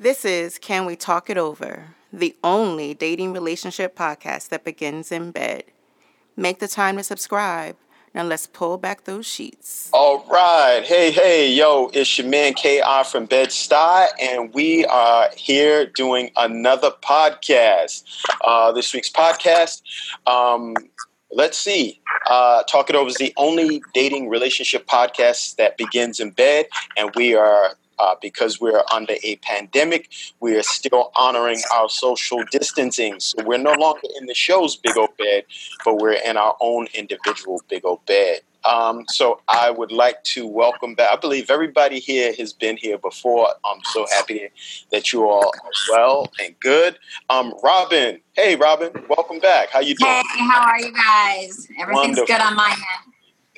This is Can We Talk It Over, the only dating relationship podcast that begins in bed. Make the time to subscribe. Now let's pull back those sheets. All right. Hey, hey, yo, it's your man KR from Bed-Stuy, and we are here doing another podcast. Uh, this week's podcast, um, let's see. Uh, Talk It Over is the only dating relationship podcast that begins in bed, and we are uh, because we're under a pandemic, we are still honoring our social distancing. So we're no longer in the show's big old bed, but we're in our own individual big old bed. Um, so I would like to welcome back. I believe everybody here has been here before. I'm so happy that you all are well and good. Um, Robin, hey Robin, welcome back. How you doing? Hey, how are you guys? Everything's Wonderful. good on my end.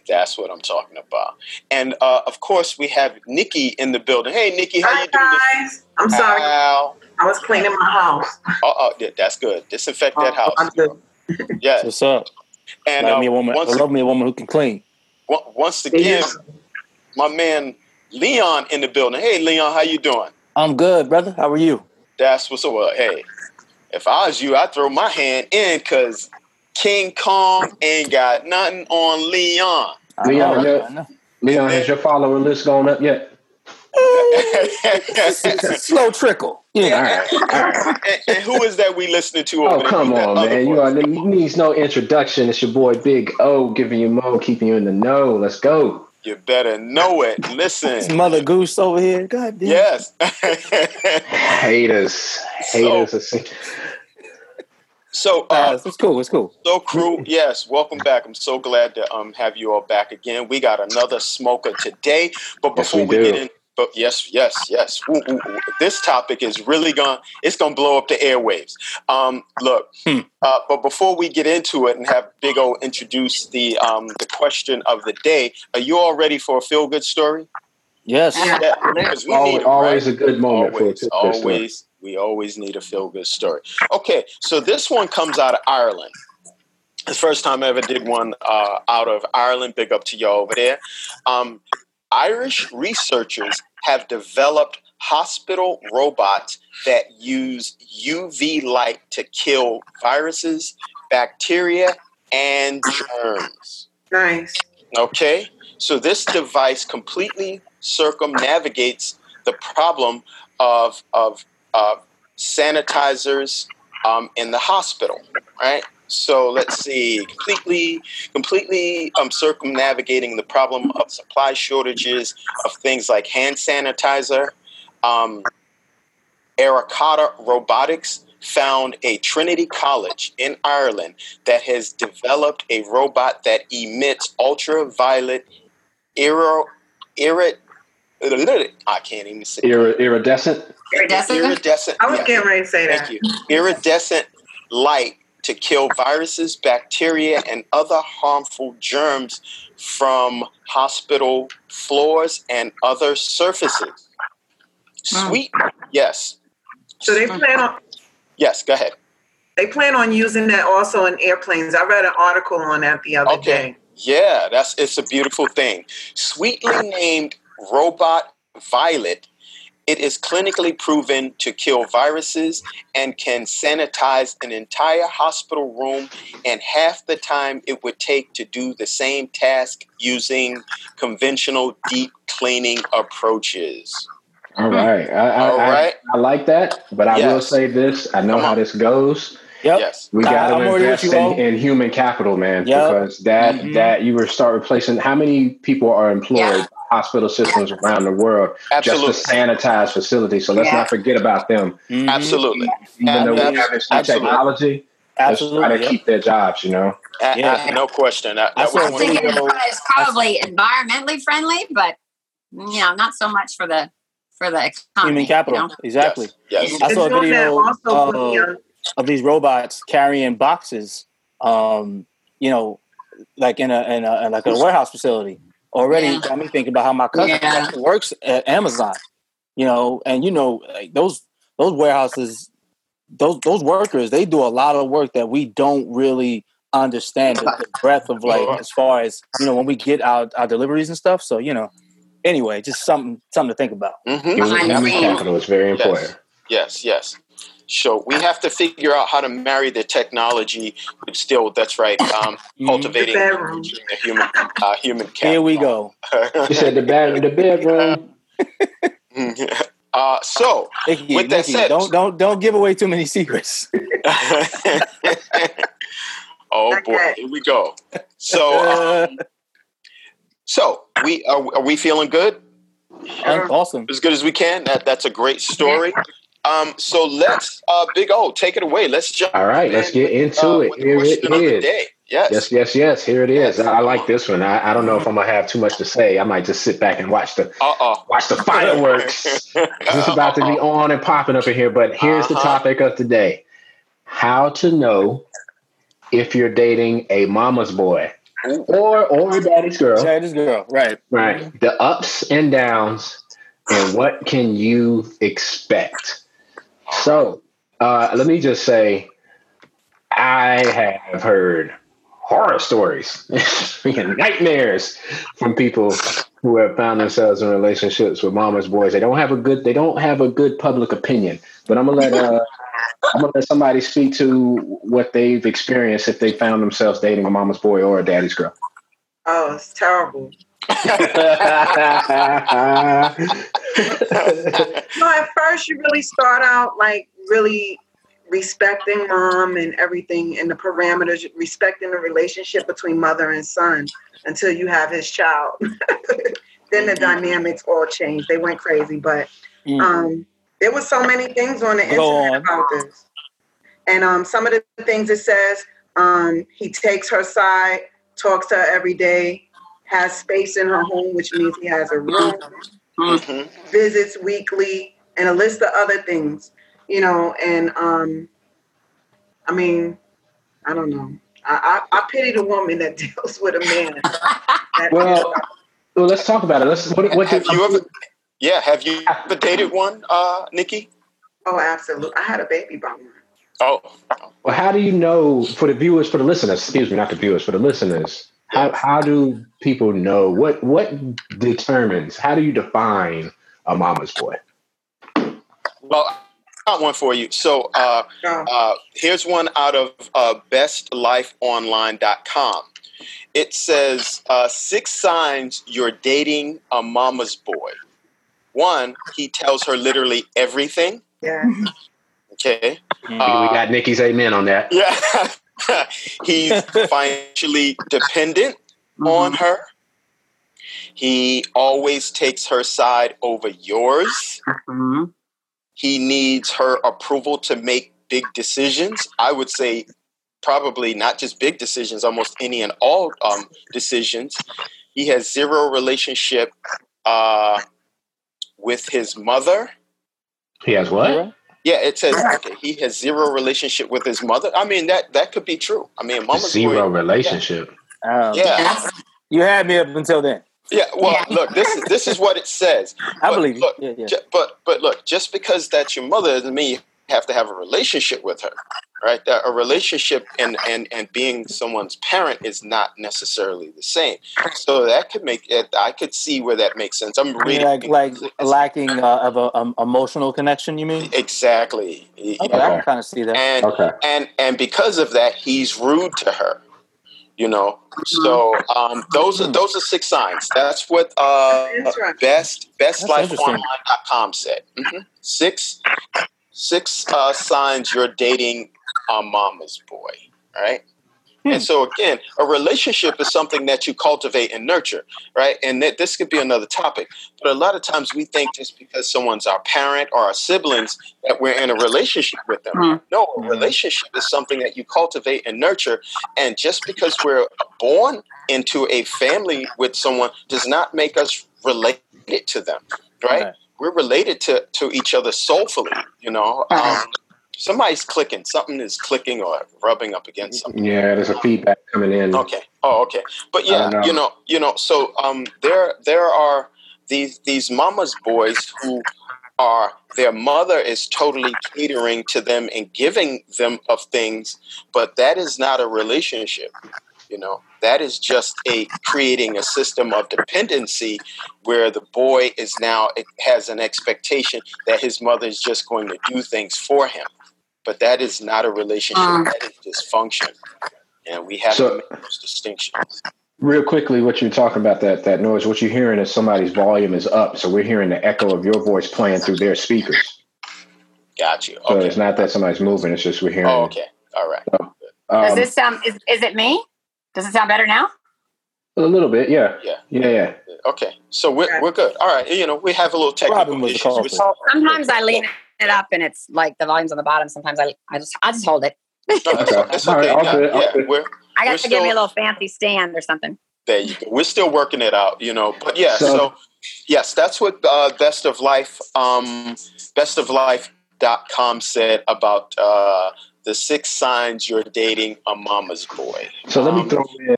That's what I'm talking about. And uh, of course, we have Nikki in the building. Hey, Nikki, how Hi you doing? guys. I'm sorry. Ow. I was cleaning my house. Oh, oh, yeah, that's good. Disinfect that Oh, I'm house. good. Yes. What's up? And Love uh, me a woman. once, I love me a woman who can clean. once again, my man Leon in the building. Hey, Leon, how you doing? I'm good, brother. How are you? That's what's up. Well, hey, if I was you, I'd throw my hand in because King Kong ain't got nothing on Leon. Leon, know, yeah. Leon, has your follower list gone up yet? Slow trickle. Yeah. All right, all right. and, and who is that we listening to? Over Oh, come on, other man. You, are, you needs no introduction. It's your boy Big O giving you mo, keeping you in the know. Let's go. You better know it. Listen. This mother goose over here. God damn. Yes. Haters. Haters. so, Uh, uh, it's cool. It's cool. so crew, yes, welcome back. I'm so glad to um have you all back again. We got another smoker today, but Yes, before we we, get in, but yes, yes, yes, Ooh, ooh, ooh. this topic is really going to it's gonna blow up the airwaves. Um, look, Hmm. uh, but before we get into it and have Big O introduce the um the question of the day, are you all ready for a feel good story? Yes. Yeah. Yeah, we Always, need it, always right? a good moment always, for a good story. always, we always need a feel good story. Okay, so this one comes out of Ireland. It's the first time I ever did one uh, out of Ireland. Big up to y'all over there. Um, Irish researchers have developed hospital robots that use UV light to kill viruses, bacteria, and germs. Nice. Okay, so this device completely circumnavigates the problem of of uh, sanitizers um, in the hospital, right? So let's see, completely, completely um, circumnavigating the problem of supply shortages of things like hand sanitizer. Um, Robotics found a Trinity College in Ireland that has developed a robot that emits ultraviolet iro, irid, I can't even say Ir- iridescent. Iridescent? iridescent. I was yeah, getting ready to say that. thank you. Iridescent light to kill viruses, bacteria, and other harmful germs from hospital floors and other surfaces. Hmm. Sweet, yes, So they plan on yes. Go ahead. they plan on using that also in airplanes. I read an article on that the other Okay. day. Yeah, that's it's a beautiful thing. Sweetly named Robot Violet, it is clinically proven to kill viruses and can sanitize an entire hospital room in half the time it would take to do the same task using conventional deep cleaning approaches. All right. I, I, All right. I, I like that, but I will say this. I know how this goes. Yep. Yes. We got to invest you, in, in human capital, man, Yep. because that Mhm. that you will start replacing. How many people are employed Yeah. hospital systems around the world Absolutely. just to sanitize facilities? So let's Yeah. not forget about them. Mhm. Absolutely. Even though we have this new absolutely. technology, let's try Absolutely. to yep. keep their jobs. You know. A- Yeah. a- no question. That, I that saw was a I'm thinking it's probably environmentally friendly, but you know, not so much for the for the economy. Human capital. You know? Exactly. Yes. yes. I saw a They're doing that video also for the, of- uh, of these robots carrying boxes, um, you know, like in a in a like a warehouse facility. Already Yeah. got me thinking about how my cousin Yeah. works at Amazon. You know, and you know, like those those warehouses, those those workers, they do a lot of work that we don't really understand the, the breadth of like as far as you know when we get our, our deliveries and stuff. So you know, anyway, just something something to think about. Mhm. Human, Behind human capital is very important. yes, yes. So we have to figure out how to marry the technology, but still, that's right. Um, Mhm. cultivating The the human, uh, human cat. Here we go. You said the bed, the bedroom. uh, so, Nikki, With that Nikki, said- don't don't don't give away too many secrets. oh Not boy, here we go. So, um, so we are, are we feeling good? That's awesome. as good as we can. That that's a great story. Um, so let's, uh, Big O, take it away. Let's jump. All right, let's get into uh, it. Here it question of the is. day. Yes. Yes, yes, yes. Here it is. I, I like this one. I, I don't know if I'm gonna have too much to say. I might just sit back and watch the Uh watch the fireworks. It's about to be on and popping up in here. But here's the Uh-huh. topic of today: How to know if you're dating a mama's boy or or a daddy's girl. Daddy's girl, right? Right. The ups and downs, and what can you expect? So, uh, let me just say, I have heard horror stories, nightmares from people who have found themselves in relationships with mama's boys. They don't have a good, they don't have a good public opinion. But I'm gonna let, uh, I'm gonna let somebody speak to what they've experienced if they found themselves dating a mama's boy or a daddy's girl. Oh, it's terrible. No, at first you really start out like really respecting mom and everything and the parameters, respecting the relationship between mother and son until you have his child. then the dynamics all changed. They went crazy, but Mm. um, there was so many things on the internet about this. And um, some of the things it says, um, he takes her side, talks to her every day, has space in her home, which means he has a room, Mhm. visits weekly, and a list of other things, you know. And um, I mean, I don't know. I, I, I pity the woman that deals with a man. Well, well, let's talk about it. Let's. What, what Have did, you ever? Yeah. Have you ever dated one, uh, Nikki? oh, absolutely. I had a baby by one. Oh. Well, how do you know for the viewers, for the listeners? Excuse me, not the viewers, for the listeners. How how do people know what what determines? How do you define a mama's boy? Well, I got one for you. So, uh, Uh, here's one out of uh, bestlifeonline.com. It says uh, six signs you're dating a mama's boy. One, he tells her literally everything. yeah. Okay. we got Nikki's amen on that. yeah. He's financially dependent on her. He always takes her side over yours. Mhm. he needs her approval to make big decisions. I would say probably not just big decisions, almost any and all um, decisions. He has zero relationship uh, with his mother. He has what? Yeah, it says okay, he has zero relationship with his mother. I mean that that could be true. I mean, mama's Zero boy- relationship. Um, Yeah, You had me up until then. yeah. Well, Yeah. look, this is this is what it says. I But believe you. look, Yeah, yeah. Ju- but but look, just because that's your mother doesn't mean you have to have a relationship with her, right? That a relationship and and and being someone's parent is not necessarily the same. So that could make it. I could see where that makes sense. I'm I mean, reading like like lacking uh, of a um, emotional connection. You mean? exactly, Y- Okay, I can kind of see that. and Okay. and and because of that, he's rude to her. You know, so um, those are those are six signs. That's what uh, Interesting. best That's interesting. bestlifeonline.com said. Mhm. Six six uh, signs you're dating a mama's boy. Right. Hmm. And so again, a relationship is something that you cultivate and nurture, right? And that this could be another topic. But a lot of times we think just because someone's our parent or our siblings that we're in a relationship with them. Hmm. No, a Mhm. relationship is something that you cultivate and nurture. And just because we're born into a family with someone does not make us related to them, right? Right. We're related to, to each other soulfully, you know. Um, somebody's clicking, something is clicking or rubbing up against something. Yeah, there's a feedback coming in. Okay. Oh, okay. But yeah, know. you know, you know. So um, there there are these these mamas boys who are their mother is totally catering to them and giving them of things, but that is not a relationship. You know, that is just a creating a system of dependency where the boy is now has an expectation that his mother is just going to do things for him. But that is not a relationship. Mm. That is dysfunction, and we have So- to make those distinctions. Real quickly, what you're talking about that that noise, what you're hearing is somebody's volume is up, so we're hearing the echo of your voice playing through their speakers. Got you. So it's not that somebody's moving; it's just we're hearing. Oh, okay. All right. Does um, this sound? Is, is it me? Does it sound better now? a little bit, yeah, Yeah. yeah, yeah. Okay. So we're, we're good. All right. You know, we have a little technical Problem was issues. culprit. Sometimes I lean it up and it's like the volume's on the bottom. Sometimes I I just I just hold it. No, it's, Okay. it's All right, okay. all Yeah, yeah, we're I got to give me a little fancy stand or something. there. You go. We're still working it out, you know. But yeah, so, So- yes, that's what uh, Best of Life, um, bestoflife.com said about uh, the six signs you're dating a mama's boy. So let me Um, throw in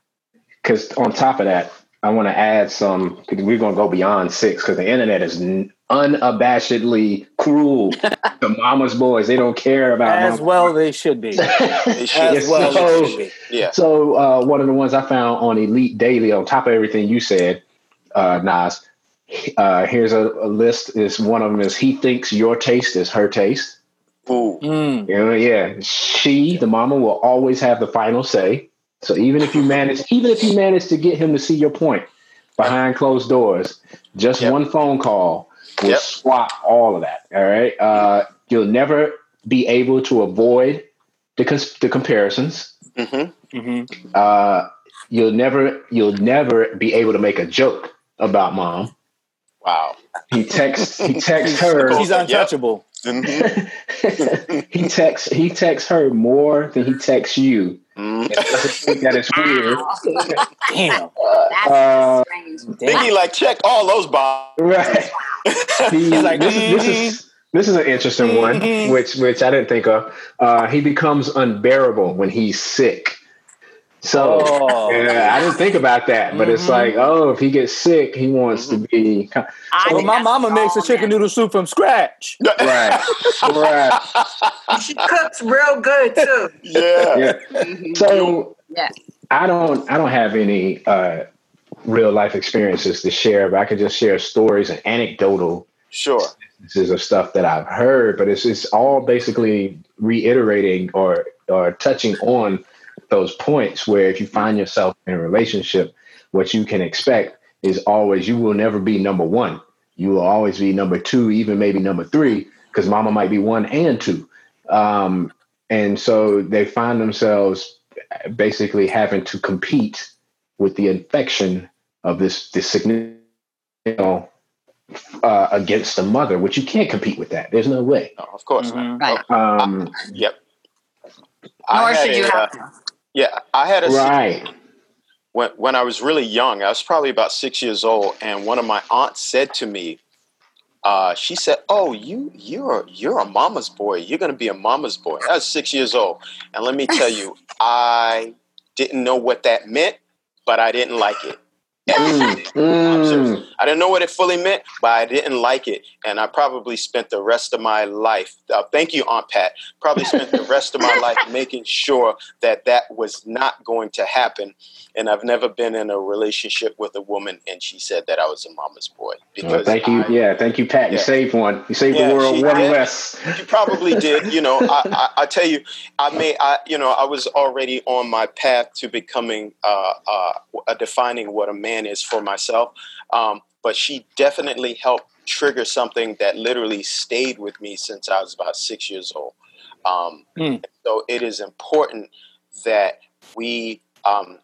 because on top of that, I want to add some. Cause we're going to go beyond six because the internet is unabashedly cruel to mama's boys. They don't care about As mama's well, they should be. They should. As well, so- they should be. Yeah. So uh, one of the ones I found on Elite Daily, on top of everything you said, uh, Nas, uh, here's a, a list. Is one of them is he thinks your taste is her taste. Ooh. Mm. You know, yeah, she, the mama, will always have the final say. So even if you manage, even if you manage to get him to see your point behind closed doors, just Yep. one phone call will Yep. swap all of that. All right, uh, you'll never be able to avoid the cons- the comparisons. hmm hmm Uh, you'll never you'll never be able to make a joke about mom. Wow. He texts he texts her. He's Yep. untouchable. hmm he texts he texts her more than he texts you. Doesn't think that it's weird. Damn. That's Uh, strange. Biggie, like, check all those boxes. Right. He's like, this, is, this is this is an interesting one, Mhm. which which I didn't think of. Uh, he becomes unbearable when he's sick. So Oh. yeah, I didn't think about that, but it's Mhm. like, oh, if he gets sick, he wants to be ki- I Well, my mama makes a chicken noodle soup from scratch. right, right. She cooks real good too. yeah. Yeah. Mhm. So Yeah. I don't I don't have any uh, real life experiences to share, but I can just share stories and anecdotal Sure. instances of stuff that I've heard, but it's it's all basically reiterating or or touching on those points where if you find yourself in a relationship, what you can expect is always you will never be number one. You will always be number two, even maybe number three, because mama might be one and two. Um, and so they find themselves basically having to compete with the infection of this this significant you know, uh, against the mother, which you can't compete with that. There's no way. No, of course not. Mhm. Right. Um, Yep. Nor had should you a, have uh, to. Yeah, I had a right. when when I was really young. I was probably about six years old, and one of my aunts said to me, uh, "She said, oh, you you're you're a mama's boy. You're going to be a mama's boy." I was six years old, and let me tell you, I didn't know what that meant, but I didn't like it. Mm, mm. I didn't know what it fully meant, but I didn't like it, and I probably spent the rest of my life. Uh, thank you, Aunt Pat. Probably spent the rest of my life making sure that that was not going to happen. And I've never been in a relationship with a woman, and she said that I was a mama's boy Well, thank you. I- yeah, thank you, Pat. You Yeah. saved one. You saved Yeah, the world one did. less. you probably did. You know, I, I, I tell you, I may, I, you know, I was already on my path to becoming, uh, uh, uh, defining what a man is for myself. Um, but she definitely helped trigger something that literally stayed with me since I was about six years old. Um, Hmm. So it is important that we, um,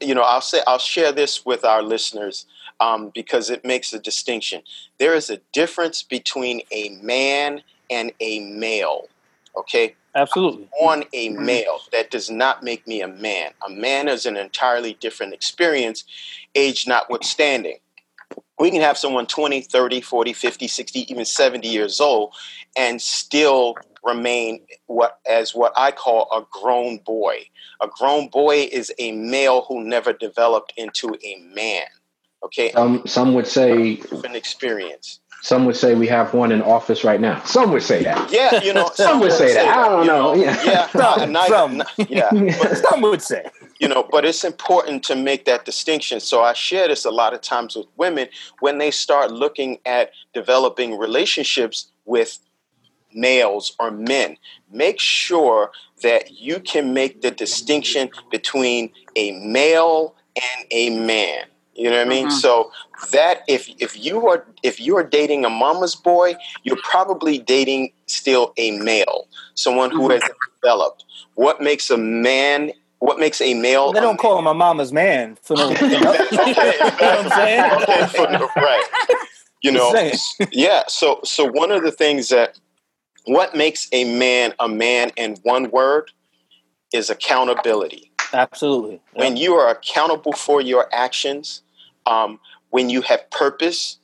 you know, I'll say, I'll share this with our listeners um, because it makes a distinction. There is a difference between a man and a male. Okay, Absolutely. on a male. That does not make me a man. A man is an entirely different experience, age notwithstanding. We can have someone 20, 30, 40, 50, 60, even 70 years old and still remain what as what I call a grown boy. A grown boy is a male who never developed into a man. Okay, Some some would say an experience. Some would say we have one in office right now. Some would say that. Yeah, you know, Some would say that. I don't you know. Yeah. Yeah, Some, not- some. not- yeah. But some would say. you know, but it's important to make that distinction. So I share this a lot of times with women when they start looking at developing relationships with males or men. Make sure that you can make the distinction between a male and a man. You know what I mean? Mhm. So that if if you are if you are dating a mama's boy, you're probably dating still a male, someone who has developed. What makes a man? What makes a male? They don't call him a mama's man for no. You know, Okay, You know what I'm saying? okay, for the- right. You know, yeah. So, so one of the things that what makes a man a man in one word is accountability. Absolutely. When you are accountable for your actions, um, when you have purpose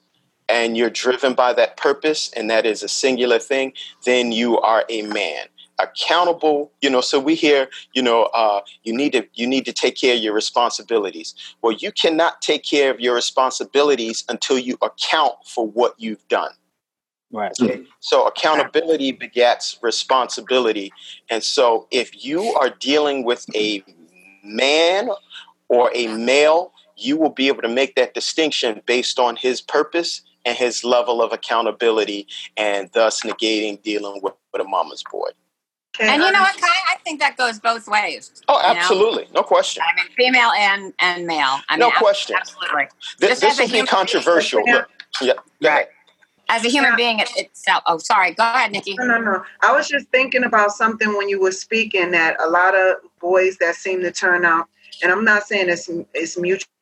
and you're driven by that purpose, and that is a singular thing, then you are a man. Accountable, you know. So we hear, you know, uh, you need to you need to take care of your responsibilities. Well, you cannot take care of your responsibilities until you account for what you've done. Right. So accountability begets responsibility. And so if you are dealing with a man or a male, you will be able to make that distinction based on his purpose and his level of accountability and thus negating dealing with, with a mama's boy. Can And you know what, Kai? I think that goes both ways. Oh, You know? absolutely. No question. I mean, female and and male. I No ab- question. Absolutely. This, Just this will be controversial. being- Look, yeah, go ahead. As a human Yeah. being it, itself. Oh, sorry. Go ahead, Nikki. No, no, no. I was just thinking about something when you were speaking that a lot of boys that seem to turn out, and I'm not saying it's it's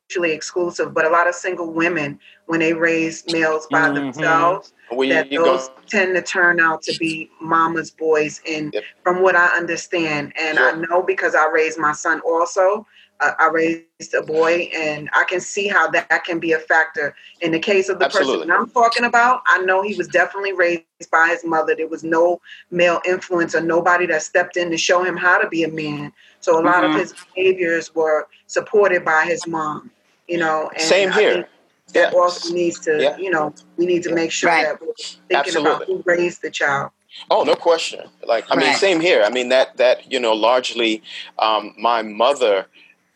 mutually exclusive, but a lot of single women when they raise males by Mhm. themselves, Where that those go. tend to turn out to be mama's boys. And Yep. from what I understand, and I know because I raised my son also, uh, I raised a boy, and I can see how that can be a factor. In the case of the Absolutely. person I'm talking about, I know he was definitely raised by his mother. There was no male influence or nobody that stepped in to show him how to be a man. So a lot Mhm. of his behaviors were supported by his mom. You know, and Same I here. think that Yeah. also needs to, Yeah. you know, we need to make sure Right. that we're thinking about who raised the child. Oh, no question. Like, I mean, same here. I mean, that that you know, largely, um, my mother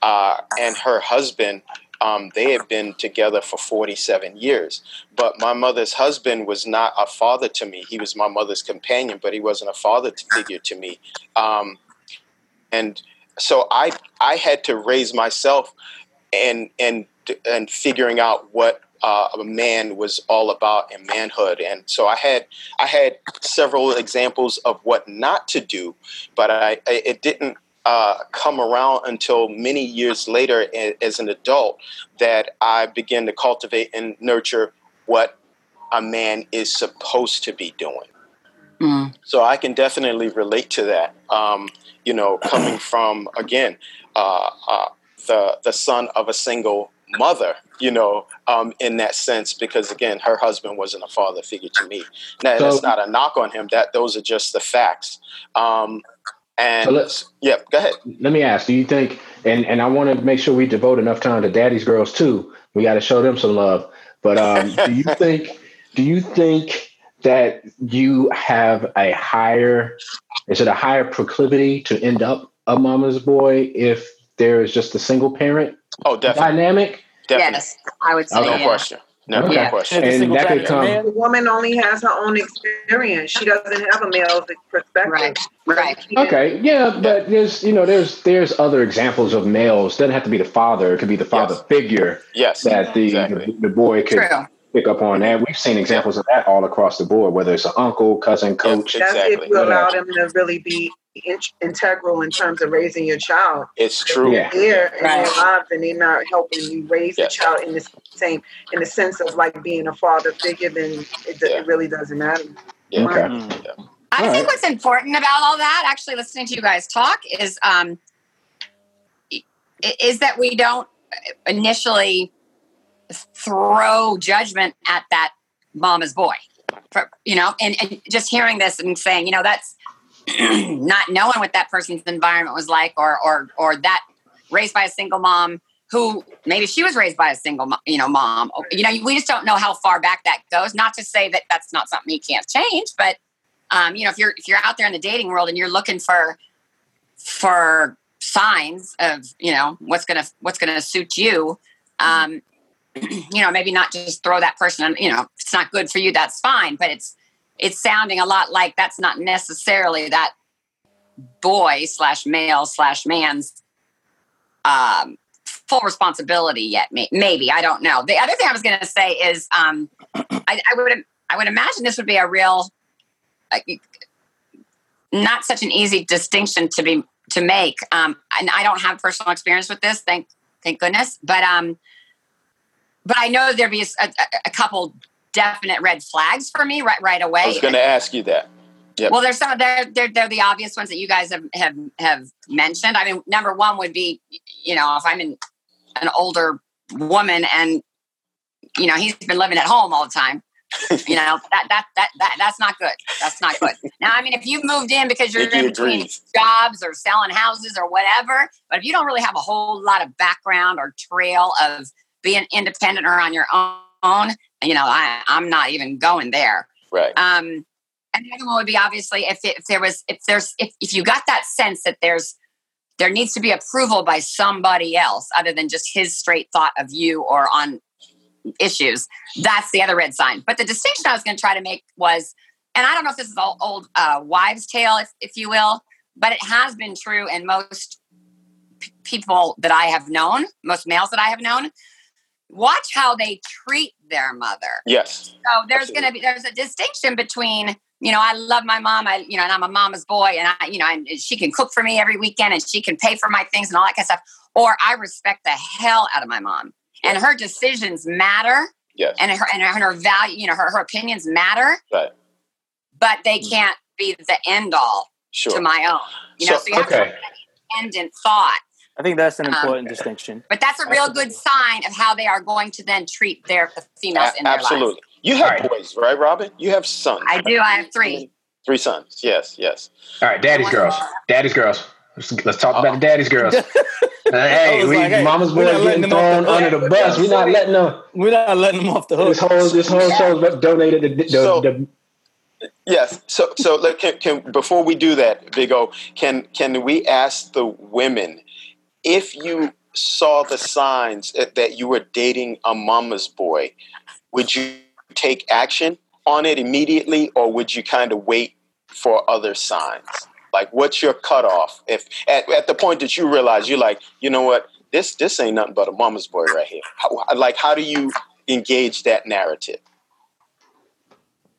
uh, and her husband, um, they had been together for forty-seven years. But my mother's husband was not a father to me. He was my mother's companion, but he wasn't a father figure to me. Um, and so I I had to raise myself and and and figuring out what uh, a man was all about and manhood. And so I had I had several examples of what not to do, but I, I it didn't uh, come around until many years later as an adult that I began to cultivate and nurture what a man is supposed to be doing. Mm. So I can definitely relate to that. Um, you know, coming from again uh, uh, the the son of a single mother. You know, um, in that sense, because again, her husband wasn't a father figure to me. Now, So- that's not a knock on him. That those are just the facts. Um, and So let's- yeah, go ahead. Let me ask: Do you think? And and I want to make sure we devote enough time to daddy's girls too. We got to show them some love. But um, do you think? Do you think that you have a higher? Is it a higher proclivity to end up a mama's boy if there is just a single parent Oh, definitely, dynamic? definitely, Yes, I would say no yeah. question, no Okay. Yeah. question. If a And that could come- The woman only has her own experience. She doesn't have a male's perspective. Right, right. Okay, yeah, but there's you know there's there's other examples of males. Doesn't have to be the father. It could be the father Yes. figure Yes, that the exactly. the, the boy could True. pick up on that. We've seen examples of that all across the board, whether it's an uncle, cousin, coach. Yeah. That's if you allow them to really be in- integral in terms of raising your child. It's true. Yeah. There in Right. their lives, and they're not helping you raise Yeah. the child in the same, in the sense of like being a father figure. Then it, Yeah. it really doesn't matter. Yeah. Okay. Mm. I All think right. what's important about all that, actually listening to you guys talk, is um, is that we don't initially throw judgment at that mama's boy. For, you know, and, and just hearing this and saying, you know, that's not knowing what that person's environment was like, or or or that raised by a single mom who maybe she was raised by a single, mo- you know, mom. You know, we just don't know how far back that goes. Not to say that that's not something you can't change, but um, you know, if you're if you're out there in the dating world and you're looking for for signs of you know what's gonna what's gonna suit you. Um, you know, maybe not just throw that person. You know, it's not good for you. That's fine, but it's it's sounding a lot like that's not necessarily that boy slash male slash man's um, full responsibility yet. Maybe I don't know. The other thing I was going to say is um, I, I, would I would imagine this would be a real uh, not such an easy distinction to be to make. Um, and I don't have personal experience with this. Thank thank goodness. But um, but I know there'd be a, a, a couple definite red flags for me right right away. I was going to ask you that. Yep. Well, there's some they're, they're they're the obvious ones that you guys have have have mentioned. I mean, number one would be, you know, if I'm in an older woman and you know he's been living at home all the time, you know that that that that that's not good. That's not good. Now, I mean, if you've moved in because you're in between jobs or selling houses or whatever, but if you don't really have a whole lot of background or trail of being independent or on your own, you know, I, I'm not even going there. Right. Um, and the other one would be obviously if, if there was if there's if, if you got that sense that there's there needs to be approval by somebody else other than just his straight thought of you or on issues that's the other red sign but the distinction i was going to try to make was and i don't know if this is old, old uh, wives tale if, if you will but it has been true in most p- people that i have known most males that i have known watch how they treat their mother yes so there's going to be there's a distinction between you know, I love my mom. I, you know, and I'm a mama's boy, and I, you know, and she can cook for me every weekend, and she can pay for my things and all that kind of stuff. Or I respect the hell out of my mom, and her decisions matter. Yes. And her and her, and her value, you know, her her opinions matter. Right. But they mm. can't be the end all sure. to my own. You know, so, so you have okay. to independent thought. I think that's an um, important um, distinction. But that's a real good sign of how they are going to then treat their the females a- in their absolutely. lives. You have right. boys, right, Robin? You have sons. I do. I have three. Three sons. Yes, yes. All right, daddy's girls. Daddy's girls. Let's, let's talk about the daddy's girls. hey, we, like, hey, mama's boys getting thrown under the bus. We're not letting them. We're not letting them off the hook. This whole this whole show is donated to the, so, the, Yes. So, so like, can, can, before we do that, Big O, can can we ask the women if you saw the signs that you were dating a mama's boy, would you take action on it immediately, or would you kind of wait for other signs? Like, what's your cutoff? If at, at the point that you realize you're like, you know what, this this ain't nothing but a mama's boy right here. How, like, how do you engage that narrative?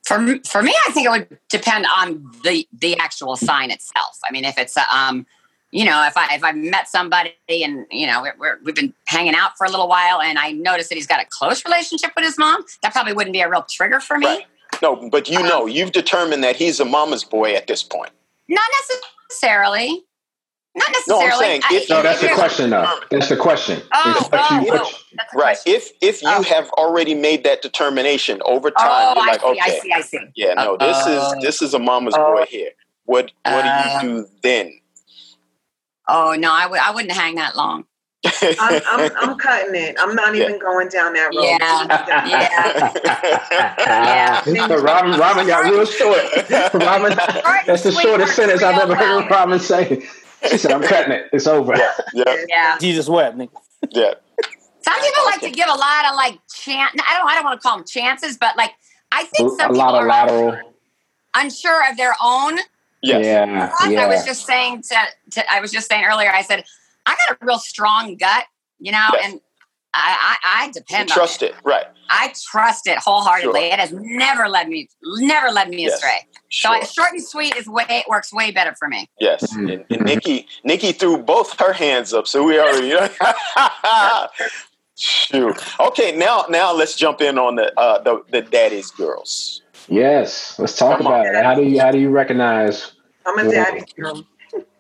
For for me, I think it would depend on the the actual sign itself. I mean, if it's a um, you know, if I if I met somebody and you know we're, we've been hanging out for a little while, and I notice that he's got a close relationship with his mom, that probably wouldn't be a real trigger for me. Right. No, but you um, know, you've determined that he's a mama's boy at this point. Not necessarily. Not necessarily. No, I'm saying if, no, that's the question. Though that's the question. Oh, oh, you, oh right. Question. If if you oh. have already made that determination over time, oh, you're like, see, okay, I see, I see. Yeah, no, this is this is a mama's boy oh. here. What what do you do uh. then? Oh no, I would I wouldn't hang that long. I'm, I'm, I'm, cutting it. I'm not yeah. even going down that road. Yeah, yeah, yeah. Robin, Robin got real short. Robin, that's the shortest sentence I've ever heard Robin say. She said, "I'm cutting it. It's over." Yeah, yeah. yeah. Jesus wept, nigga. Yeah. Some people like to give a lot of like chance. I don't. I don't want to call them chances, but like I think some a lot of lateral. Unsure of their own Yes. Yeah, yeah. I was just saying to, to, I was just saying earlier, I said, I got a real strong gut, you know, yes. and I, I, I depend you trust it. it. Right. I trust it wholeheartedly. Sure. It has never led me, never led me yes. astray. Sure. So short and sweet is way, it works way better for me. Yes. Mm-hmm. And, and Nikki, Nikki threw both her hands up. So we already, shoot. Okay. Now, now let's jump in on the, uh, the, the daddy's girls. Yes, let's talk Come about on. it. How do you how do you recognize? I'm a daddy girl.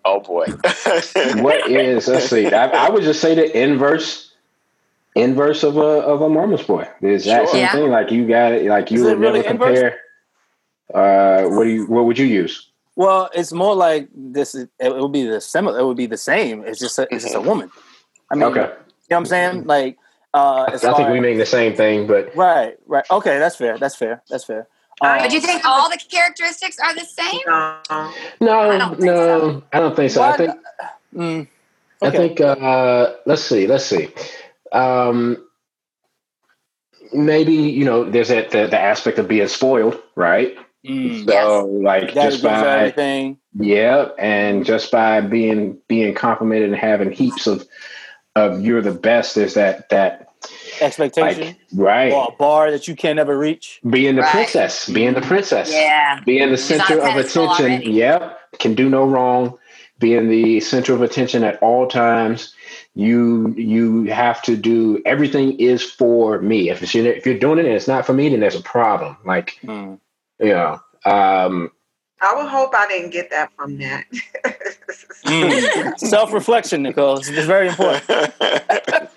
Oh boy. what is? Let's see. I, I, would just say the inverse, inverse of a of a mama's boy. The exact sure. same yeah. thing. Like you got it. Like you is would never really compare. Uh, what do you? What would you use? Well, it's more like this. Is, it would be the similar. It would be the same. It's just a, it's just a woman. I mean, okay. You know what I'm saying? Like, uh, I think we mean the same thing, but right, right. Okay, that's fair. That's fair. That's fair. Uh, but do you think all the characteristics are the same? No, no, I don't think no, so. I, don't think so. I think mm, I think uh let's see, let's see. Um maybe, you know, there's that the, the aspect of being spoiled, right? Mm. So like Daddy just by everything. yeah, and just by being being complimented and having heaps of of you're the best is that that Expectation. like right or a bar that you can't ever reach. being the Right. princess, being the princess. Yeah. being the center of attention. already. Yep, can do no wrong. Being the center of attention at all times. You you have to do everything is for me. If it's, if you're doing it and it's not for me, then there's a problem. Like Mm. you know, um, I would hope I didn't get that from that. Mm. Self reflection, Nicole. It's it's very important.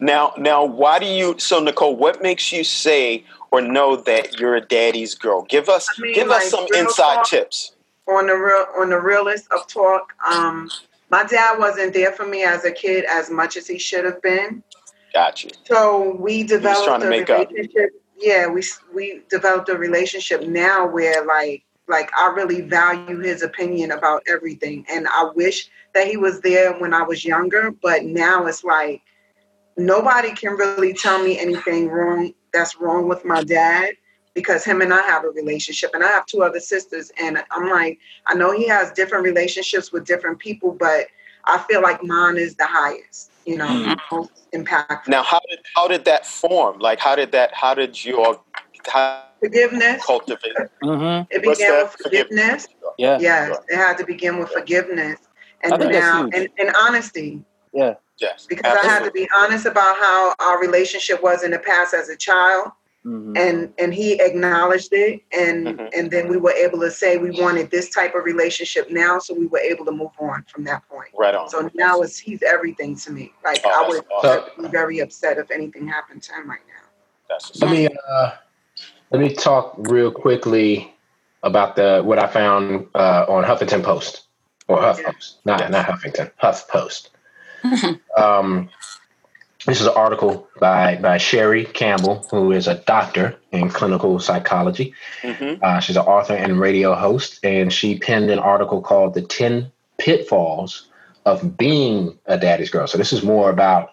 now, now, why do you? So, Nicole, what makes you say or know that you're a daddy's girl? Give us, I mean, give like, us some inside tips. on the real on the realest of talk, um, my dad wasn't there for me as a kid as much as he should have been. Gotcha. So we developed a make up. relationship. Yeah, we we developed a relationship now where like like I really value his opinion about everything, and I wish that he was there when I was younger. But now it's like nobody can really tell me anything wrong that's wrong with my dad because him and I have a relationship, and I have two other sisters, and I'm like I know he has different relationships with different people, but I feel like mine is the highest. You know, Mhm. most impactful. Now, how did how did that form? Like, how did that? How did you all how Forgiveness. cultivate? hmm It began with forgiveness. Yeah. Yes, Sure. it had to begin with forgiveness, and I think that's now and, and honesty. Yes, Because I had to be honest about how our relationship was in the past as a child, hmm and and he acknowledged it, and Mhm. and then we were able to say we wanted this type of relationship now, so we were able to move on from that point. right on. So now it's he's everything to me. Like Oh, I would awesome. be very upset if anything happened to him right now. That's what's let me uh, let me talk real quickly about the what I found uh, on Huffington Post or HuffPost, not Yes. not Huffington, HuffPost. um, this is an article by by Sherrie Campbell, who is a doctor in clinical psychology. Mhm. Uh, she's an author and radio host, and she penned an article called "The Ten Pitfalls of Being a Daddy's Girl." So this is more about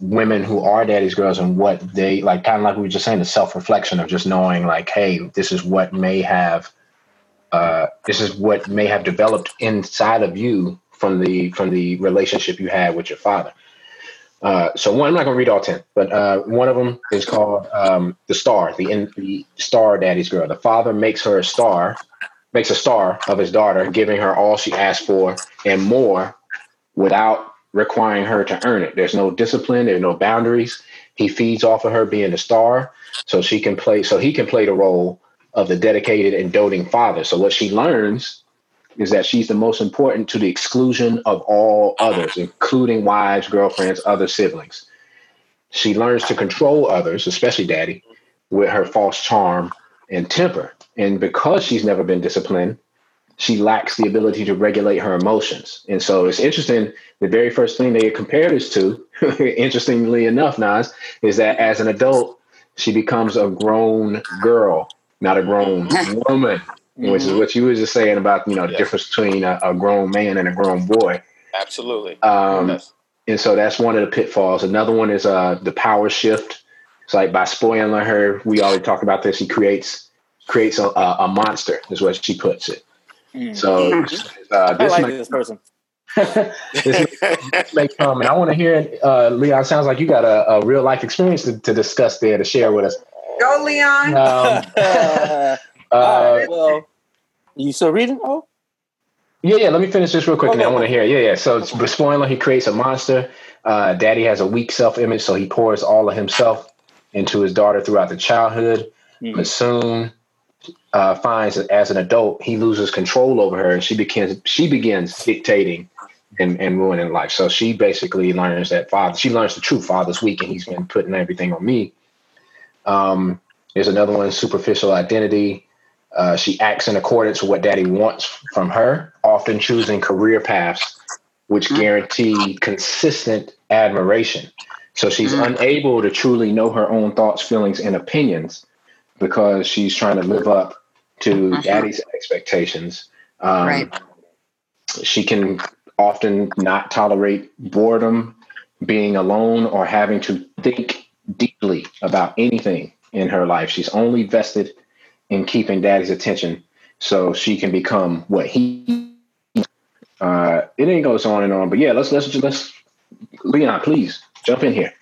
women who are daddy's girls and what they like kind of like we were just saying the self-reflection of just knowing like hey this is what may have uh this is what may have developed inside of you from the from the relationship you had with your father uh so one i'm not going to read all 10 but uh one of them is called um the star the, in, the star daddy's girl the father makes her a star makes a star of his daughter giving her all she asked for and more without requiring her to earn it. There's no discipline, there's no boundaries. He feeds off of her being a star so she can play so he can play the role of the dedicated and doting father. So what she learns is that she's the most important to the exclusion of all others, including wives, girlfriends, other siblings. She learns to control others, especially daddy, with her false charm and temper. And because she's never been disciplined, she lacks the ability to regulate her emotions. And so it's interesting. The very first thing they compare this to, interestingly enough, Nas, is that as an adult, she becomes a grown girl, not a grown woman, which is what you were just saying about, you know, the Yes. difference between a, a grown man and a grown boy. Absolutely. Um, Yes. and so that's one of the pitfalls. Another one is uh, the power shift. It's like by spoiling her, we already talked about this. He creates creates a, a, a monster, is what she puts it. Mm. So uh, I this like might, this person. this may come, and I want to hear it. Uh, Leon, sounds like you got a, a real life experience to, to discuss there to share with us. Go, Leon. Um, All uh, well, you still reading? Oh, Yeah, yeah. Let me finish this real quick, and I want to hear. it. Yeah, yeah. So it's spoiler. He creates a monster. Uh, Daddy has a weak self-image, so he pours all of himself into his daughter throughout the childhood. But soon uh, finds that as an adult, he loses control over her, and she begins she begins dictating and, and ruining life. So she basically learns that father. She learns the truth. Father's weak, and he's been putting everything on me. Um, there's another one, superficial identity. Uh, she acts in accordance with what daddy wants from her, often choosing career paths which guarantee consistent admiration. So she's Mm. unable to truly know her own thoughts, feelings, and opinions because she's trying to live up to Mhm. daddy's expectations. Um, Right. She can often not tolerate boredom, being alone, or having to think deeply about anything in her life. She's only vested in keeping daddy's attention so she can become what he uh it ain't goes on and on but yeah let's let's just let's leon please jump in here.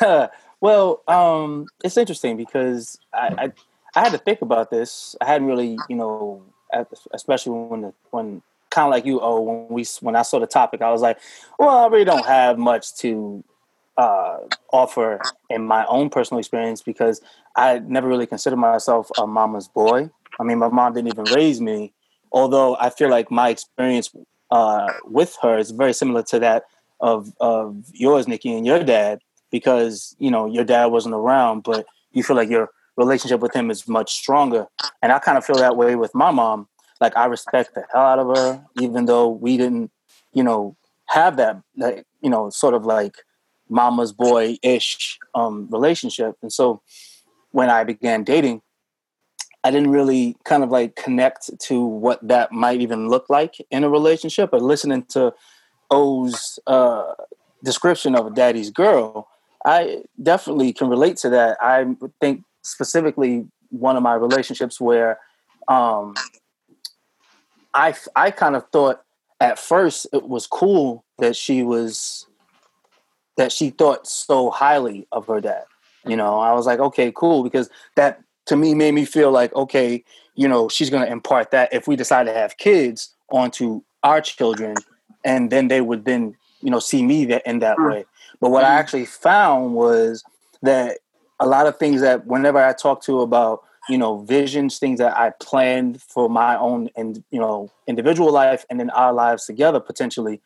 Well um it's interesting because I, I i had to think about this. I hadn't really you know especially when the when kind of like you oh when we when i saw the topic i was like well i really don't have much to uh, offer in my own personal experience because I never really considered myself a mama's boy. I mean, my mom didn't even raise me, although I feel like my experience uh, with her is very similar to that of of yours, Nikki, and your dad, because you know your dad wasn't around, but you feel like your relationship with him is much stronger. And I kind of feel that way with my mom. Like I respect the hell out of her, even though we didn't, you know, have that, that you know, sort of like mama's boy ish um, relationship. And so when I began dating, I didn't really kind of like connect to what that might even look like in a relationship. But listening to O's uh, description of a daddy's girl, I definitely can relate to that. I think specifically one of my relationships where um, I I kind of thought at first it was cool that she was that she thought so highly of her dad. You know, I was like, okay, cool, because that to me made me feel like, okay, you know, she's going to impart that if we decide to have kids onto our children, and then they would then, you know, see me that in that mm-hmm. way. But what. I actually found was that a lot of things that whenever I talk to about, you know, visions, things that I planned for my own and you know individual life and in our lives together potentially,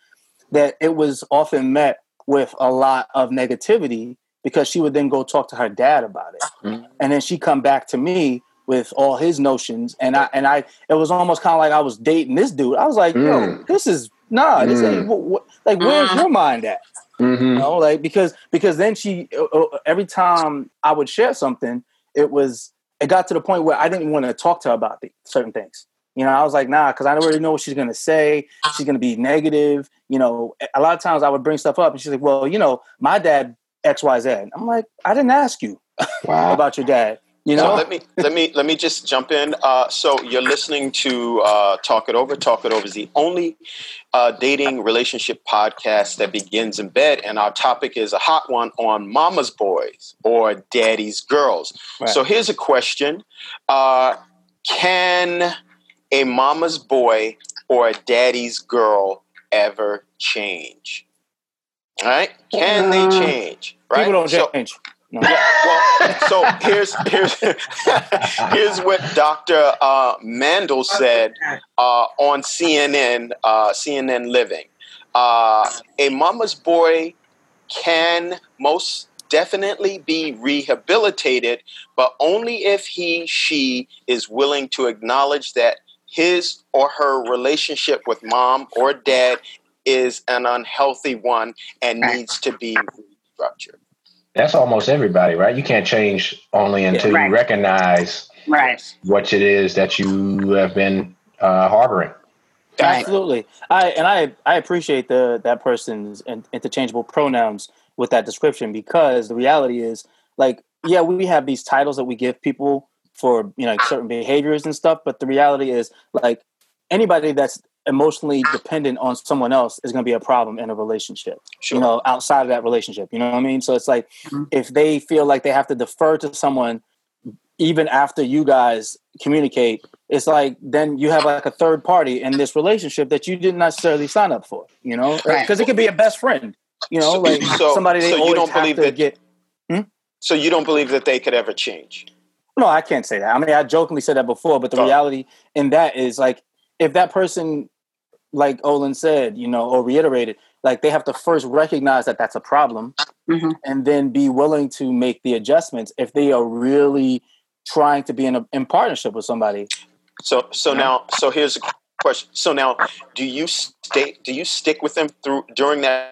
that it was often met with a lot of negativity because she would then go talk to her dad about it mm-hmm. and then she come back to me with all his notions and i and i it was almost kind of like i was dating this dude i was like mm. yo this is nah this mm. ain't what, what, like where's mm. your mind at mm-hmm. you know like because because then she every time i would share something it was it got to the point where i didn't want to talk to her about the, certain things you know, I was like, nah, because I don't really know what she's gonna say. She's gonna be negative. You know, a lot of times I would bring stuff up, and she's like, well, you know, my dad X Y Z. I'm like, I didn't ask you wow. about your dad. You know, so let me let me let me just jump in. Uh, so you're listening to uh, Talk It Over. Talk It Over is the only uh, dating relationship podcast that begins in bed, and our topic is a hot one on mama's boys or daddy's girls. Right. So here's a question: uh, Can a mama's boy or a daddy's girl ever change? All right? Can they uh, change? Right? People don't so, change. No. well, so here's here's here's what Dr. Uh, Mandel said uh, on CNN uh, CNN Living. Uh, a mama's boy can most definitely be rehabilitated, but only if he she is willing to acknowledge that his or her relationship with mom or dad is an unhealthy one and needs to be restructured. That's almost everybody, right? You can't change only until right. you recognize right. what it is that you have been uh, harboring. Absolutely, I and I I appreciate the that person's interchangeable pronouns with that description because the reality is like yeah we have these titles that we give people for you know certain behaviors and stuff but the reality is like anybody that's emotionally dependent on someone else is going to be a problem in a relationship sure. you know outside of that relationship you know what i mean so it's like mm-hmm. if they feel like they have to defer to someone even after you guys communicate it's like then you have like a third party in this relationship that you didn't necessarily sign up for you know because right. it could be a best friend you know like so, somebody they so you don't believe that get hmm? so you don't believe that they could ever change no, I can't say that. I mean, I jokingly said that before, but the oh. reality in that is like if that person, like Olin said, you know, or reiterated, like they have to first recognize that that's a problem, mm-hmm. and then be willing to make the adjustments if they are really trying to be in a, in partnership with somebody. So, so now, so here's a question. So now, do you stay? Do you stick with them through during that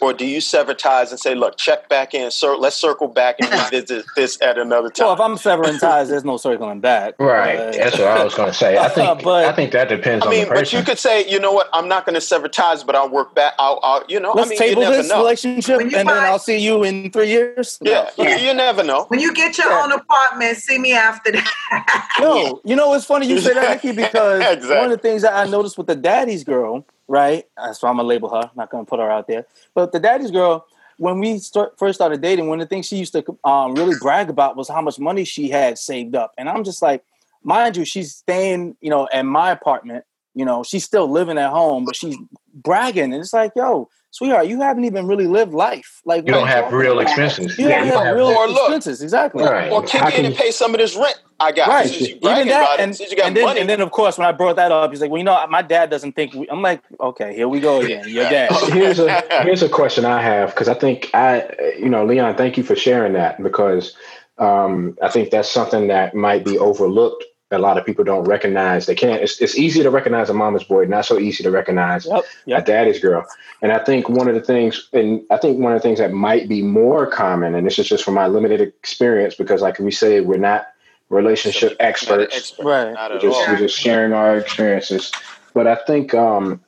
or do you sever ties and say, "Look, check back in, sir. Let's circle back and revisit this at another time"? Well, if I'm severing ties, there's no circling back. Right. Uh, That's what I was going to say. I think. But- I think that depends I on mean, the but you could say, you know what? I'm not going to sever ties, but I'll work back. I'll, I'll you know, Let's I mean, table you never this know. relationship, and you then I'll see you in three years. No. Yeah, you, you never know. When you get your Yeah. own apartment, see me after that. No, you know it's funny you say that, Nikki, because Exactly. one of the things that I noticed with the daddy's girl, right? That's why I'm gonna label her. I'm not gonna put her out there. But the daddy's girl, when we start, first started dating, one of the things she used to um, really brag about was how much money she had saved up, and I'm just like, mind you, she's staying, you know, at my apartment. You know, she's still living at home, but she's bragging, and it's like, yo, sweetheart, you haven't even really lived life. Like you don't have real expenses. You Yeah, don't you have have real Or look. expenses, exactly. Right. Or kick in can and you- pay some of this rent I got. Right. Since you Even that, and, since you got and then, money. and then, of course, when I brought that up, he's like, "Well, you know, my dad doesn't think." We, I'm like, "Okay, here we go again. Your dad." here's a here's a question I have because I think I you know Leon, thank you for sharing that because um, I think that's something that might be overlooked. A lot of people don't recognize. They can't. It's, it's easy to recognize a mama's boy, not so easy to recognize Yep. a daddy's girl. And I think one of the things, and I think one of the things that might be more common, and this is just from my limited experience, because like we say, we're not relationship experts Right. Not we're just, we're just sharing our experiences. But I think um,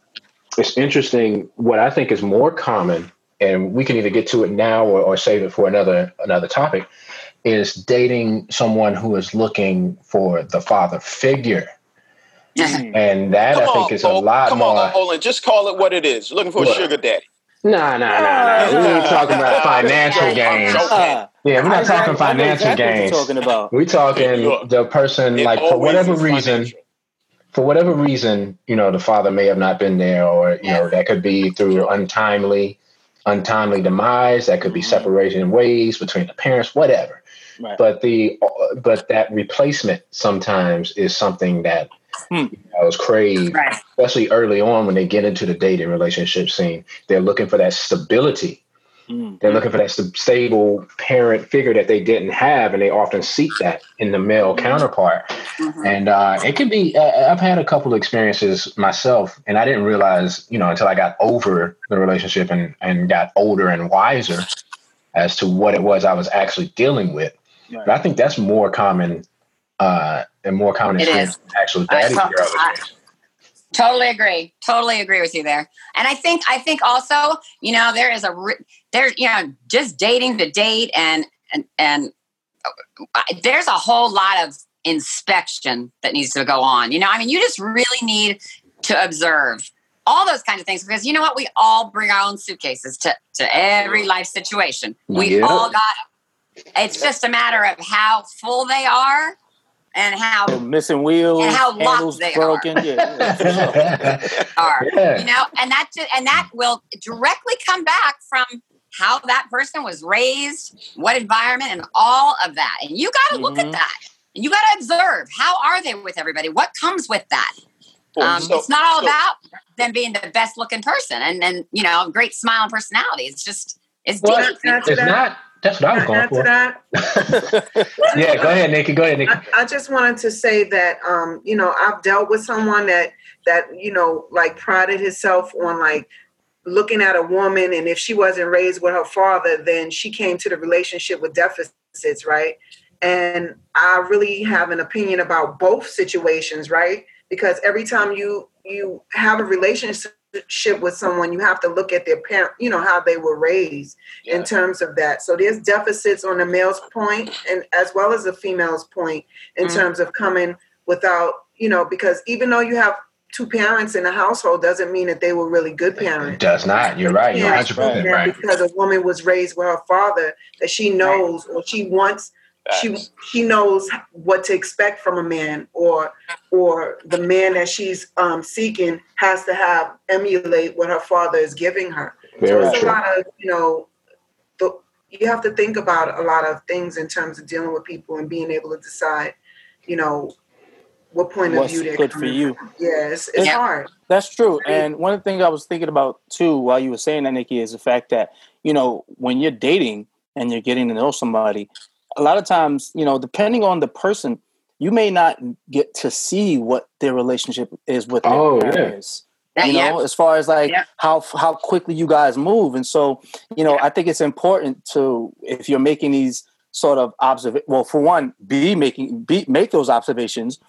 it's interesting. What I think is more common, and we can either get to it now or, or save it for another another topic, is dating someone who is looking for the father figure, Mm. and that Come I think on, is a Ol- lot come more. on, Olin. Just call it what it is. Looking for a sugar daddy. Nah, nah, nah, nah. We ain't talking about financial I'm gains. Ah, Yeah, we're not talking exactly- I know financial exactly what gains. you're talking about. We talking the person like for whatever reason. for whatever reason, you know, the father may have not been there, or you know, that could be through untimely, untimely demise. That could be Mhm. separation in ways between the parents, whatever. Right. But the but that replacement sometimes is something that Hmm. you know, is craved, Right. especially early on when they get into the dating relationship scene. They're looking for that stability. Mm. They're looking for that st- stable parent figure that they didn't have, and they often seek that in the male counterpart. Mhm. And uh, it can be, uh, I've had a couple of experiences myself, and I didn't realize, you know, until I got over the relationship and, and got older and wiser as to what it was I was actually dealing with. Right. But I think that's more common uh, and more common experience actual daddy girl. I- Totally agree. Totally agree with you there. And I think I think also, you know, there is a re- there, you know, just dating to date and and and uh, there's a whole lot of inspection that needs to go on. You know, I mean, you just really need to observe all those kinds of things because you know what? We all bring our own suitcases to to every life situation. We Yeah. all got. It's just a matter of how full they are and how They're missing wheels, And how locked they are. broken. Yeah, yeah, are. yeah. you know and that and that will directly come back from how that person was raised what environment and all of that and you got to look Mhm. at that and you got to observe how are they with everybody what comes with that um, So- it's not all so- about them being the best looking person and and you know great smile and personality it's just it's Well, deep. Can I add to It's that? not. That's what I was going for. that? Yeah, go ahead, Nikki. Go ahead, Nikki. I, I just wanted to say that um, you know I've dealt with someone that that you know like prided himself on like looking at a woman and if she wasn't raised with her father then she came to the relationship with deficits right and I really have an opinion about both situations right because every time you you have a relationship with someone you have to look at their parent you know how they were raised in terms of that. So there's deficits on the male's point and as well as the female's point in Mhm. terms of coming without, you know, because even though you have two parents in a household doesn't mean that they were really good parents. It does not. You're right. You're Yeah, 100 percent right. because a woman was raised with her father that she knows or she wants Facts. she knows what to expect from a man or or the man that she's um, seeking has to have emulate what her father is giving her so Very it's a lot of you know the, you have to think about a lot of things in terms of dealing with people and being able to decide you know what point What's of view they're good for you. from. yeah it's, it's Yeah. hard That's true. And one of the things I was thinking about too while you were saying that, Nikki, is the fact that, you know, when you're dating and you're getting to know somebody, a lot of times, you know, depending on the person, you may not get to see what their relationship is with their Oh, yeah. parents. you Yeah. know, as far as like Yeah. how how quickly you guys move. And so, you know, I think it's important to if you're making these sort of observ well, for one, be making be make those observations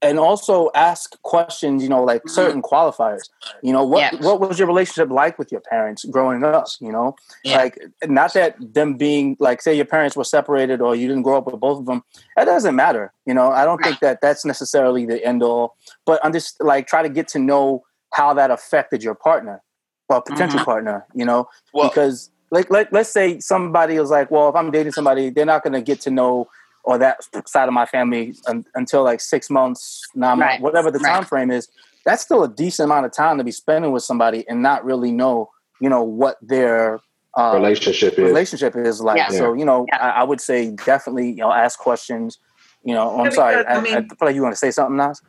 and also ask questions, you know, like Mhm. certain qualifiers. You know, what Yeah. what was your relationship like with your parents growing up? You know, Yeah. like not that them being like say your parents were separated or you didn't grow up with both of them. That doesn't matter. You know, I don't think that that's necessarily the end all. But I'm just like try to get to know how that affected your partner or potential Mhm. partner. You know, Well, because like let, let's say somebody was like well if i'm dating somebody they're not going to get to know or that side of my family un, until like six months nine Right. months whatever the Right. time frame is that's still a decent amount of time to be spending with somebody and not really know you know what their uh, Relationship is. relationship is like Yeah. so you know Yeah. I, I would say definitely you know ask questions you know i'm sorry because, I, I I, mean- feel like you want to say something Nas?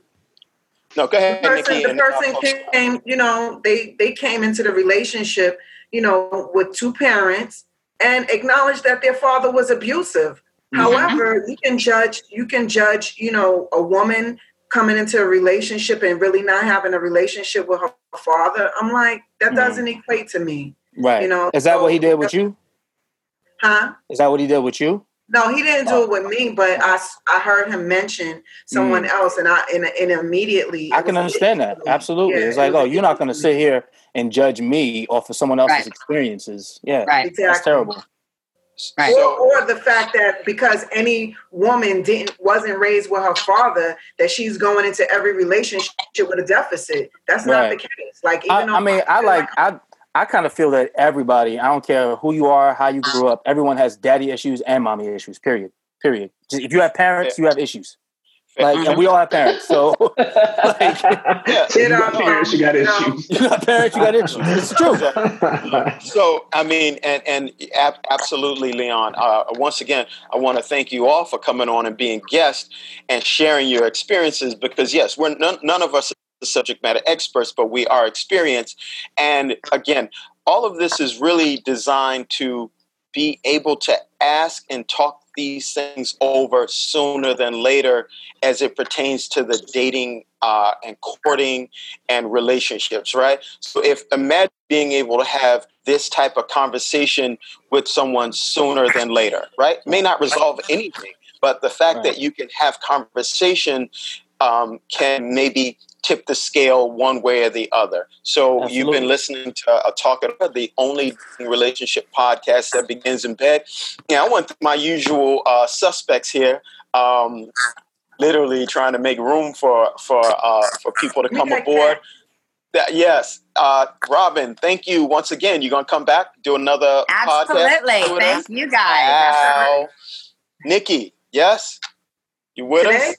no, go ahead, the person, Nikki. the person folks- came, you know, they they came into the relationship, you know, with two parents and acknowledged that their father was abusive. Mm-hmm. However, you can judge, you can judge, you know, a woman coming into a relationship and really not having a relationship with her father. I'm like, that Mhm. doesn't equate to me, right you know. is that what he did with you Huh? is that what he did with you No, he didn't do Oh. it with me, but I, I heard him mention someone else, and I and, and immediately Mm. I can understand that. Absolutely. Yeah, it's like, was oh, you're not going to sit here and judge me off of someone else's Right. experiences. Yeah. Right. That's Exactly. terrible. Right. Or, or the fact that because any woman didn't wasn't raised with her father, that she's going into every relationship with a deficit. That's not Right. the case. Like I, even I mean, I like, I, I kind of feel that everybody, I don't care who you are, how you grew up, everyone has daddy issues and mommy issues, period. Period. Just- If you have parents, you have issues. Like, and we all have parents. So, Yeah. You You got parents, you got issues. you got parents, you got issues. It's true. So, I mean, and and ab- absolutely, Leon. Uh, once again, I want to thank you all for coming on and being guests and sharing your experiences. Because yes, we're none, none of us are the subject matter experts, but we are experienced. And again, all of this is really designed to be able to ask and talk these things over sooner than later, as it pertains to the dating uh, and courting and relationships. Right. So, if imagine being able to have this type of conversation with someone sooner than later, right? May not resolve anything, but the fact Right. that you can have conversation um, can maybe tip the scale one way or the other. So you've been listening to a Talk about the only relationship podcast that begins in bed. Yeah, I want my usual uh, suspects here. Um, literally trying to make room for for uh, for people to come got aboard. That, yes, uh, Robin. Thank you once again. You're gonna come back do another podcast. Absolutely. with us? Thank you guys. Wow. Nikki, yes, you with Today? us?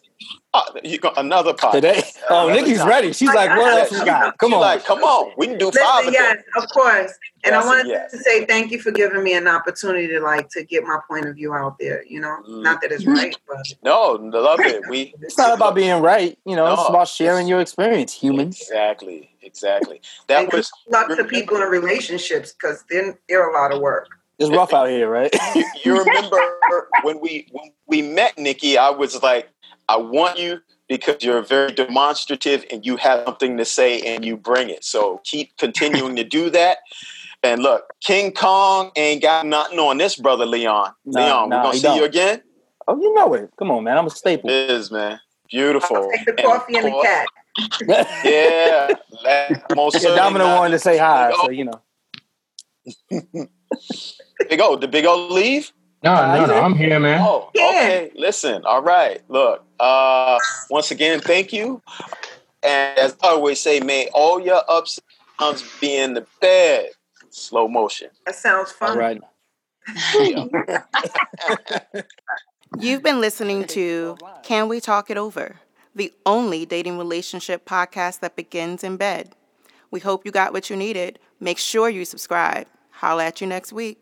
Uh, you got another podcast Today. Oh, Another Nikki's time. ready. She's like, what else we got? Come She on. like, come on, we can do five. Listen, of yes, them. of course. And Yes, I wanted yes. to say thank you for giving me an opportunity to like to get my point of view out there. You know, Mm. not that it's right, but No, love it. We. It's not about being right. You know, it's about sharing your experience, humans. Exactly, exactly. That and was good luck to people in relationships because they're, they're a lot of work. It's rough out here, right? you, you remember when we when we met Nikki, I was like, I want you because you're very demonstrative and you have something to say and you bring it. So keep continuing to do that. And look, King Kong ain't got nothing on this brother Leon. Nah, Leon, nah, we're gonna see you don't. again. oh, you know it. Come on, man. I'm a staple. It is, man. Beautiful. I'll take the coffee and the cat. Yeah. that- most Yeah, certainly Domino not- wanted to say hi, Big so you know. Big O, did Big O leave? No, no, no. I'm here, man. Oh, Yeah. okay. Listen, all right. Look, uh, once again, thank you. And as I always say, may all your ups and downs be in the bed. Slow motion. That sounds fun. All right. You've been listening to Can We Talk It Over, the only dating relationship podcast that begins in bed. We hope you got what you needed. Make sure you subscribe. Holla at you next week.